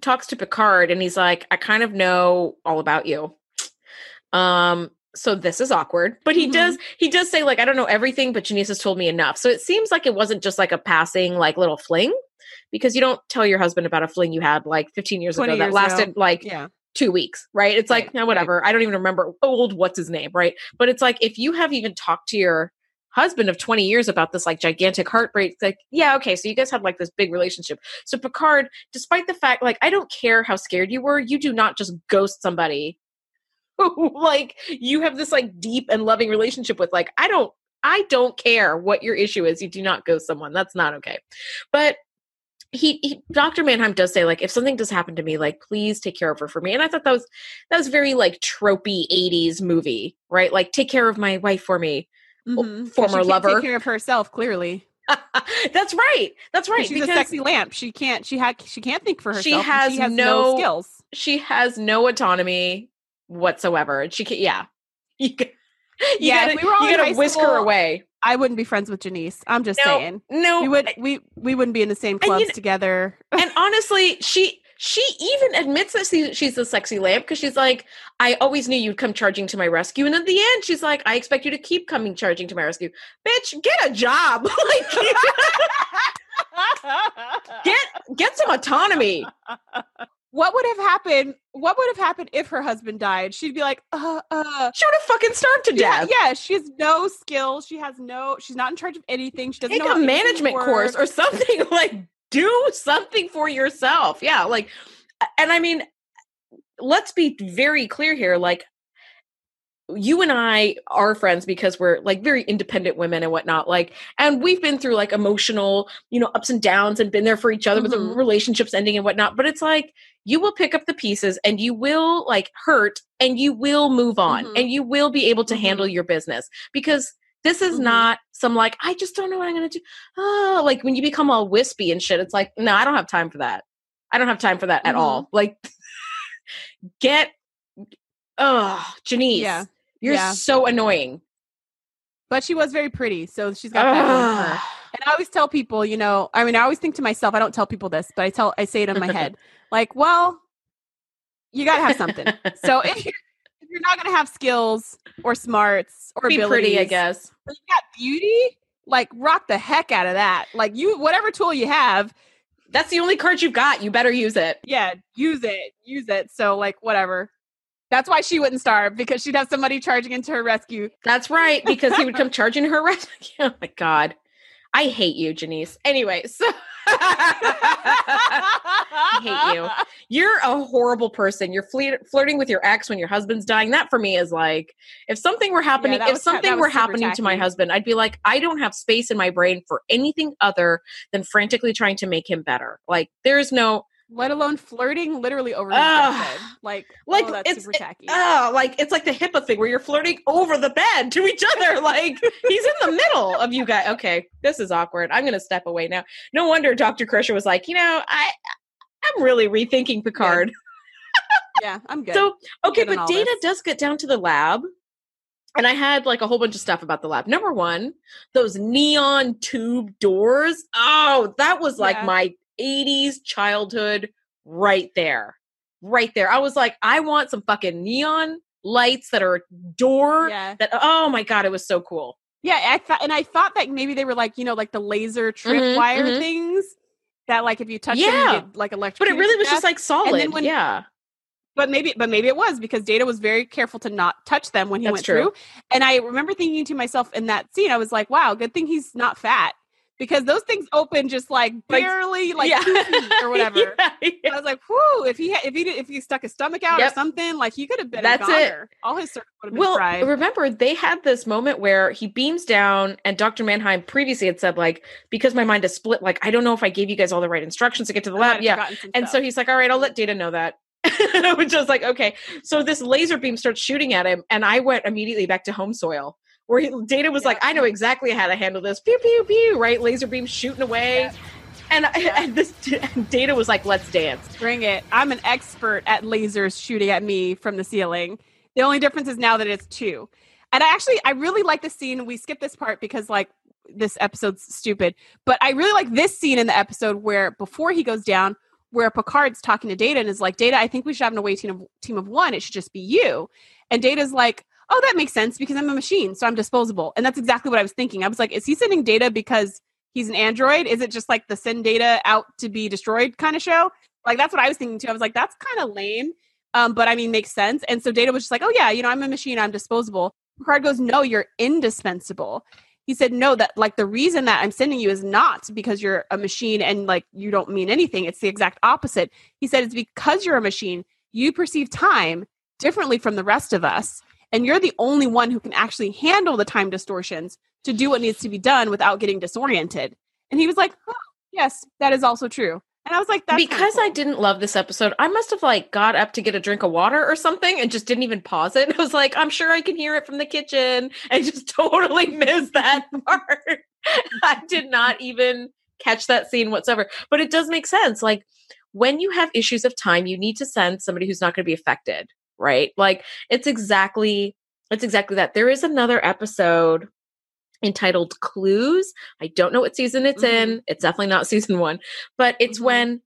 talks to Picard and he's like, I kind of know all about you. Um, so this is awkward. But he Mhm. does he does say, like, I don't know everything, but Janice has told me enough. So it seems like it wasn't just like a passing like little fling. Because you don't tell your husband about a fling you had like 15 years ago 20 that years lasted ago. like Yeah, two weeks, right? It's like, Right, no, right. whatever. I don't even remember old what's his name, right? But it's like if you have even talked to your husband of 20 years about this like gigantic heartbreak, it's like, yeah, okay, so you guys had like this big relationship. So Picard, despite the fact, like, I don't care how scared you were, you do not just ghost somebody who like you have this like deep and loving relationship with. Like, I don't I don't care what your issue is. You do not ghost someone. That's not okay. But he, he Dr. Manheim does say like if something does happen to me like please take care of her for me and I thought that was that was very like tropey 80s movie right like take care of my wife for me Mhm. 'Cause former she lover. take care of herself. Clearly, that's right that's right she's a sexy lamp. She can't. She had. She can't think for herself. She has she has no- skills. she has no autonomy whatsoever and she can yeah you, you Yeah, gotta, we were all you gotta whisk her away I wouldn't be friends with Janice. I'm just no saying. no We would. We we wouldn't be in the same you clubs kn- together. and honestly she she even admits that she, she's a sexy lamp because she's like i always knew you'd come charging to my rescue and at the end she's like i expect you to keep coming charging to my rescue bitch get a job like Get get some autonomy. What would have happened? What would have happened if her husband died? She'd be like, uh, uh. She would have fucking starved to death. yeah, she has no skills. She has no. She's not in charge of anything. She doesn't Take know a management course or something. Like do something for yourself. Yeah. Like, and I mean, let's be very clear here. Like, you and I are friends because we're like very independent women and whatnot. Like, and we've been through like emotional, you know, ups and downs and been there for each other with the Mhm. relationships ending and whatnot. But it's like you will pick up the pieces and you will like hurt and you will move on Mhm. and you will be able to Mhm. handle your business because this is Mhm. not some like I just don't know what I'm gonna do. Oh, like when you become all wispy and shit, it's like no, I don't have time for that. I don't have time for that at Mhm. all. Like, get, oh, Janice, Yeah. you're Yeah. so annoying. But she was very pretty, so she's got that going for her. And I always tell people, you know, I mean, I always think to myself, I don't tell people this, but I tell, I say it in my head, like, well, you got to have something. so if you're, if you're not going to have skills or smarts or be abilities, pretty, I guess. but you got beauty, like rock the heck out of that. Like you, whatever tool you have, That's the only card you've got. You better use it. yeah, use it, use it. So like whatever. That's why she wouldn't starve because she'd have somebody charging into her rescue. That's right, because he would come charging her rescue. oh my god, I hate you, Janice. Anyway, so I hate you. You're a horrible person. You're flirt- flirting with your ex when your husband's dying. That for me is like, if something were happening, that if was something were happening to my husband, I'd be like, I don't have space in my brain for anything other than frantically trying to make him better. Like, there's no, Let alone flirting literally over his Ugh. deathbed. Like, Like, oh, that's it's- super it- tacky. oh, like it's like the HIPAA thing where you're flirting over the bed to each other. Like, he's in the middle of you guys. Okay, this is awkward. I'm going to step away now. No wonder Dr. Crusher was like, you know, I, I'm really rethinking Picard. yeah, I'm good. So okay, good but Data this. does get down to the lab, and I had like a whole bunch of stuff about the lab. Number one, those neon tube doors. Oh, that was like Yeah. my '80s childhood right there, right there. I was like, I want some fucking neon lights that are door. yeah, That oh my god, it was so cool. yeah. I thought, and I thought that maybe they were like, you know, like the laser trip Mhm, wire mhm. things that, like, if you touch them, Yeah. you get like electric. But it really was just like solid. when- yeah, but maybe, but maybe it was because Data was very careful to not touch them when he That's went true. through. And I remember thinking to myself in that scene, I was like, wow, good thing he's not fat because those things open just like barely, like, yeah. two feet or whatever. Yeah, yeah. I was like, whoo, if he had, if he did, if he stuck his stomach out Yep. or something, like he could have been That's a it. All his circuits would have been Well, fried. remember they had this moment where he beams down, and Dr. Manheim previously had said, like, because my mind is split, like, I don't know if I gave you guys all the right instructions to get to the I lab. Yeah. And stuff. so he's like, all right, I'll let Data know that. Which was like, okay. So this laser beam starts shooting at him, and I went immediately back to home soil. Where he, Data was Yeah. like, I know exactly how to handle this. Pew pew pew, right? Laser beam shooting away, Yeah. and, Yeah. and this Data was like, "Let's dance." Bring it. I'm an expert at lasers shooting at me from the ceiling. The only difference is now that it's two. And I actually, I really like the scene. We skip this part because, like, this episode's stupid. But I really like this scene in the episode where before he goes down, where Picard's talking to Data and is like, Data, I think we should have an away team of team of one. It should just be you. And Data's like, Oh, that makes sense because I'm a machine, so I'm disposable. And that's exactly what I was thinking. I was like, is he sending Data because he's an android? Is it just like the send Data out to be destroyed kind of show? Like that's what I was thinking too. I was like, that's kind of lame. Um, but I mean, makes sense. And so Data was just like, oh yeah, you know, I'm a machine, I'm disposable. Picard goes, no, you're indispensable. He said, no, that like the reason that I'm sending you is not because you're a machine and like you don't mean anything. It's the exact opposite. He said, it's because you're a machine, you perceive time differently from the rest of us. And you're the only one who can actually handle the time distortions to do what needs to be done without getting disoriented. And he was like, oh, yes, that is also true. And I was like, that's because I didn't love this episode, I must have like got up to get a drink of water or something and just didn't even pause it. I was like, I'm sure I can hear it from the kitchen and just totally missed that part. I did not even catch that scene whatsoever. But it does make sense. Like when you have issues of time, you need to send somebody who's not going to be affected, right? Like it's exactly it's exactly that. There is another episode entitled Clues. I don't know what season it's in. It's definitely not season 1, but it's Mhm. when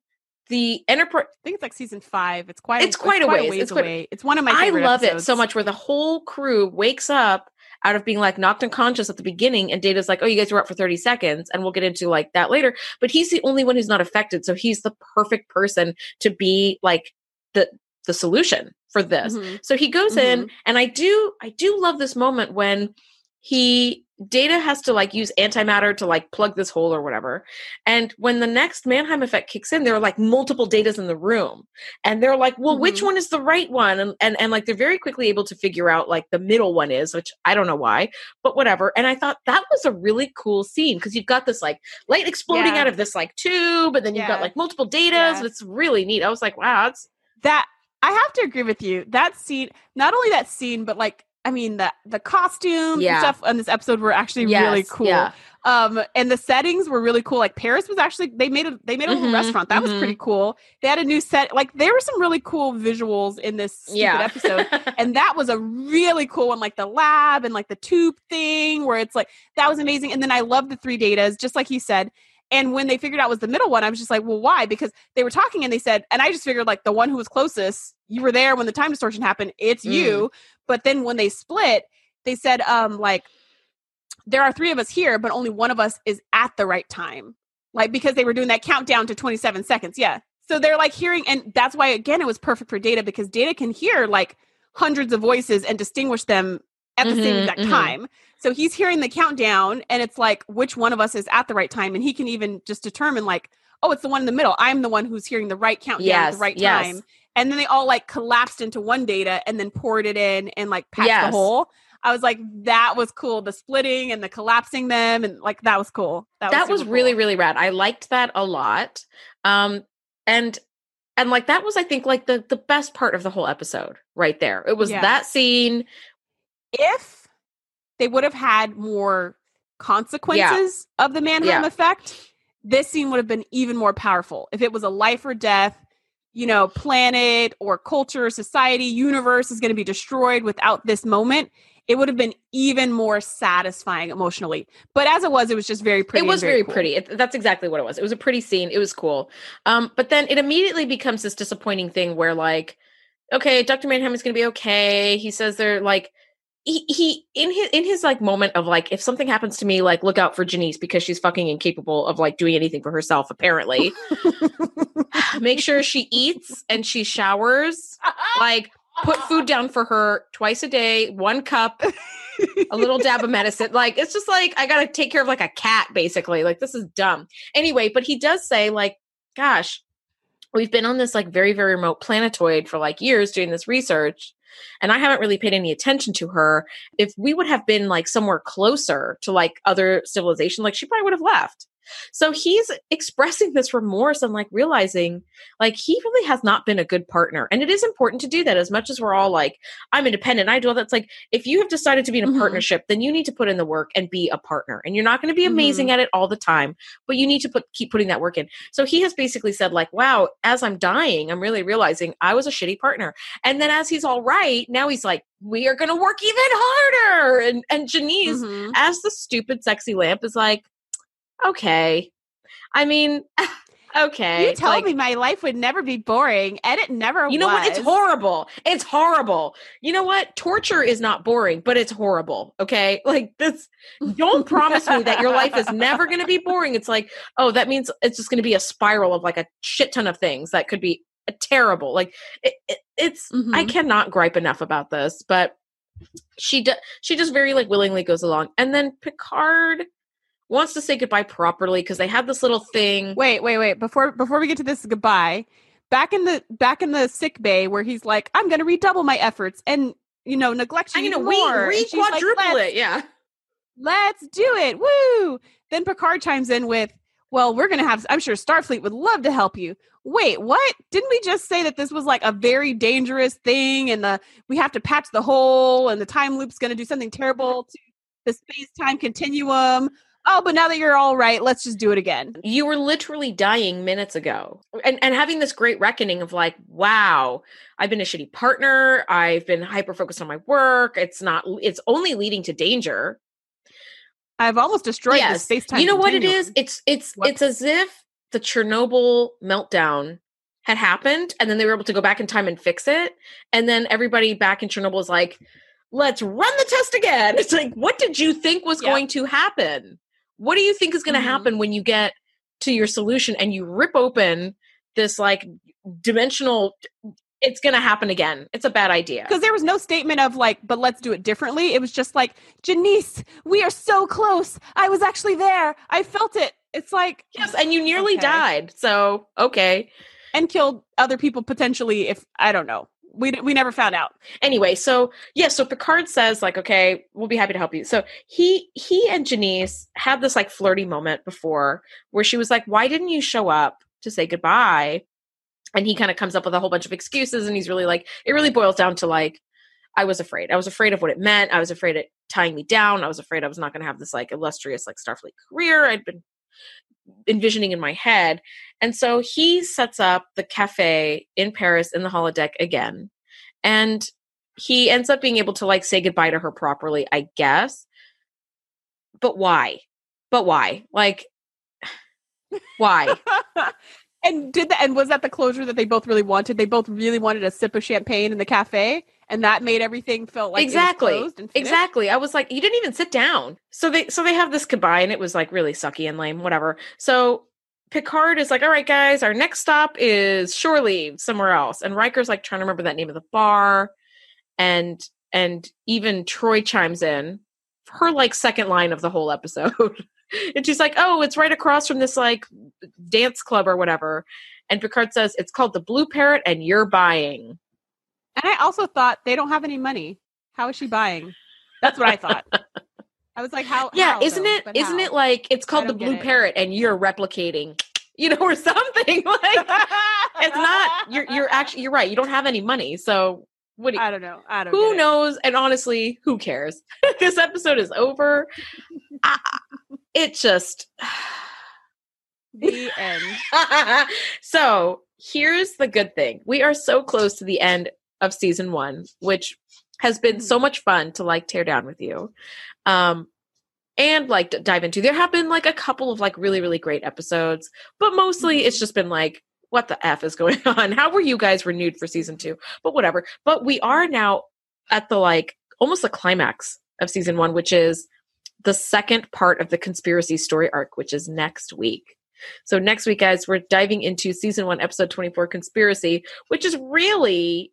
the enterprise I think it's like season five. It's quite. It's quite a ways. It's quite- away. It's one of my. I love it so much where the whole crew wakes up out of being like knocked unconscious at the beginning and Data's like, "Oh, you guys were up for 30 seconds." And we'll get into like that later, but he's the only one who's not affected, so he's the perfect person to be like the the solution for this. Mhm. So he goes in and I do I do love this moment when he data has to like use antimatter to like plug this hole or whatever. And when the next Manheim effect kicks in, there are like multiple datas in the room. And they're like, well, which Mhm. one is the right one? And, and and like they're very quickly able to figure out like the middle one is, which I don't know why, but whatever. And I thought that was a really cool scene because you've got this like light exploding Yeah. out of this like tube, and then you've got like multiple datas. Yeah. and It's really neat. I was like, wow, that's that I have to agree with you. That scene, not only that scene, but like I mean the the costumes Yeah. and stuff on this episode were actually really cool. yeah. Um and the settings were really cool. Like Paris was actually they made a they made a Mhm, restaurant. That was mhm. pretty cool. They had a new set. Like there were some really cool visuals in this stupid yeah. episode. and that was a really cool one like the lab and like the tube thing where it's like that was amazing and then i love the three datas just like you said and when they figured out was the middle one i was just like well why? Because they were talking and they said and i just figured like the one who was closest you were there when the time distortion happened it's Mm. you but then when they split they said um like there are three of us here but only one of us is at the right time. Like because they were doing that countdown to 27 seconds yeah. So they're like hearing and that's why again it was perfect for data because data can hear like hundreds of voices and distinguish them at the same Mhm, exact mhm. time so he's hearing the countdown and it's like which one of us is at the right time and he can even just determine like oh it's the one in the middle i'm the one who's hearing the right countdown at the right yes. time and then they all like collapsed into one data and then poured it in and like patched the Yes. hole I was like, that was cool. The splitting and the collapsing them, and like that was cool. That was, that was super really cool. really rad i liked that a lot um and and like that was i think like the the best part of the whole episode right there it was Yeah. that scene if they would have had more consequences of the Manheim Yeah. effect, this scene would have been even more powerful. If it was a life or death, you know, planet or culture, society, universe is going to be destroyed without this moment, it would have been even more satisfying emotionally. But as it was, it was just very pretty. it was very cool. pretty it, that's exactly what it was it was a pretty scene it was cool um but then it immediately becomes this disappointing thing where like okay dr manheim is gonna be okay he says they're like he, he in his in his like moment of like if something happens to me like look out for janice because she's fucking incapable of like doing anything for herself apparently. Make sure she eats and she showers. Like put food down for her twice a day one cup a little dab of medicine. Like it's just like i gotta take care of like a cat basically. Like this is dumb. Anyway but he does say like gosh we've been on this like very very remote planetoid for like years doing this research and i haven't really paid any attention to her. If we would have been like somewhere closer to like other civilization like she probably would have left so he's expressing this remorse and like realizing like he really has not been a good partner and it is important to do that as much as we're all like i'm independent i do all that's like if you have decided to be in a Mhm. partnership then you need to put in the work and be a partner and you're not going to be Mm-hmm. amazing at it all the time but you need to put keep putting that work in so he has basically said like wow as i'm dying i'm really realizing i was a shitty partner and then as he's all right now he's like we are going to work even harder and and janice Mhm. as the stupid sexy lamp is like okay. I mean okay You told like, me my life would never be boring, and it never you know what? It's horrible. It's horrible. You know what? Torture is not boring but it's horrible okay? Like this don't promise me that your life is never going to be boring. It's like oh that means it's just going to be a spiral of like a shit ton of things that could be uh, terrible. Like it, it, it's i Mhm. cannot gripe enough about this but she does she just very like willingly goes along. And then picard wants to say goodbye properly because they had this little thing Wait, wait, wait. Before before we get to this goodbye, back in the back in the sick bay where he's like, I'm gonna redouble my efforts and you know, neglect you i'm gonna more. re, she's like, it yeah Let's do it. Woo! Then Picard chimes in with, Well, we're gonna have I'm sure Starfleet would love to help you. Wait, what? Didn't we just say that this was like a very dangerous thing and the we have to patch the hole and the time loop's gonna do something terrible to the space time continuum? Oh, but now that you're all right, let's just do it again. you were literally dying minutes ago and and having this great reckoning of like wow i've been a shitty partner i've been hyper focused on my work it's not it's only leading to danger I've almost destroyed the yes space time. you know what it is it's it's What? it's as if the chernobyl meltdown had happened and then they were able to go back in time and fix it and then everybody back in chernobyl is like let's run the test again. It's like, what did you think was Yep. going to happen? What do you think is going to Mhm. happen when you get to your solution and you rip open this like dimensional? It's going to happen again. It's a bad idea. Because there was no statement of like, but let's do it differently. It was just like, Janice, we are so close. I was actually there. I felt it. It's like, Yes, and you nearly Okay. died. So, okay. and killed other people potentially if, I don't know. We, we never found out. anyway so yeah so picard says like okay we'll be happy to help you. So he he and janice had this like flirty moment before where she was like why didn't you show up to say goodbye? And he kind of comes up with a whole bunch of excuses and he's really like it really boils down to like i was afraid. I was afraid of what it meant. I was afraid it tying me down. I was afraid i was not going to have this like illustrious like starfleet career i'd been envisioning in my head and so he sets up the cafe in paris in the holodeck again and he ends up being able to like say goodbye to her properly i guess. But why? But why? Like why? And did that, and was that the closure that they both really wanted? They both really wanted a sip of champagne in the cafe, and that made everything feel like exactly. closed and exactly. I was like you didn't even sit down. So they so they have this goodbye and it was like really sucky and lame whatever. So picard is like all right guys our next stop is shore leave somewhere else and Riker's like trying to remember that name of the bar and and even troi chimes in her like second line of the whole episode and she's like oh it's right across from this like dance club or whatever and picard says it's called the blue parrot and you're buying And I also thought they don't have any money. How is she buying? That's what I thought. I was like, how? yeah how, isn't though? it But isn't how? it like it's called the blue it. parrot and you're replicating you know or something like it's not you're you're actually you're right you don't have any money so what do you, I don't know. I don't. who get it. knows and honestly who cares this episode is over I, it just The end. so here's the good thing we are so close to the end of season one which has been so much fun to like tear down with you. Um and like dive into there have been like a couple of like really really great episodes but mostly it's just been like what the f is going on? How were you guys renewed for season two? But whatever. But we are now at the like almost the climax of season one which is the second part of the conspiracy story arc which is next week. So next week, guys, we're diving into season one, episode 24, Conspiracy, which is really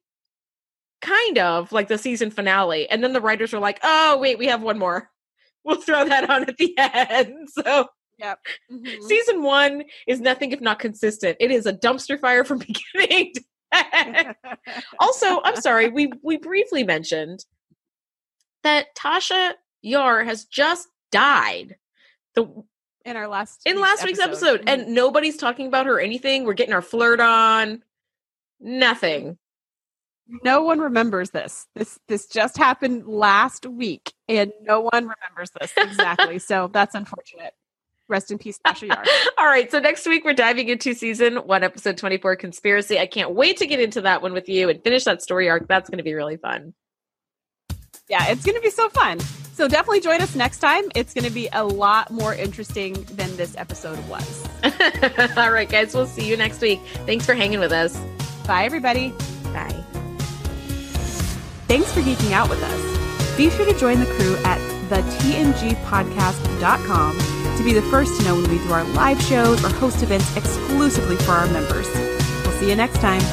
kind of like the season finale. And then the writers are like, oh, wait, we have one more. We'll throw that on at the end. So Mhm. season one is nothing if not consistent. It is a dumpster fire from beginning to end. also, I'm sorry, we we briefly mentioned that Tasha Yar has just died. The in our last in last week's episode, Mhm. and nobody's talking about her or anything. We're getting our flirt on. Nothing. No one remembers this. This this just happened last week, and no one remembers this exactly. so that's unfortunate. Rest in peace, Tasha Yar. All right, so next week we're diving into season one, episode 24, Conspiracy. I can't wait to get into that one with you and finish that story arc. That's going to be really fun. yeah, it's going to be so fun. So definitely join us next time. It's going to be a lot more interesting than this episode was. All right, guys, we'll see you next week. Thanks for hanging with us. Bye, everybody. Bye. Thanks for geeking out with us. Be sure to join the crew at thetngpodcast.com to be the first to know when we do our live shows or host events exclusively for our members. We'll see you next time.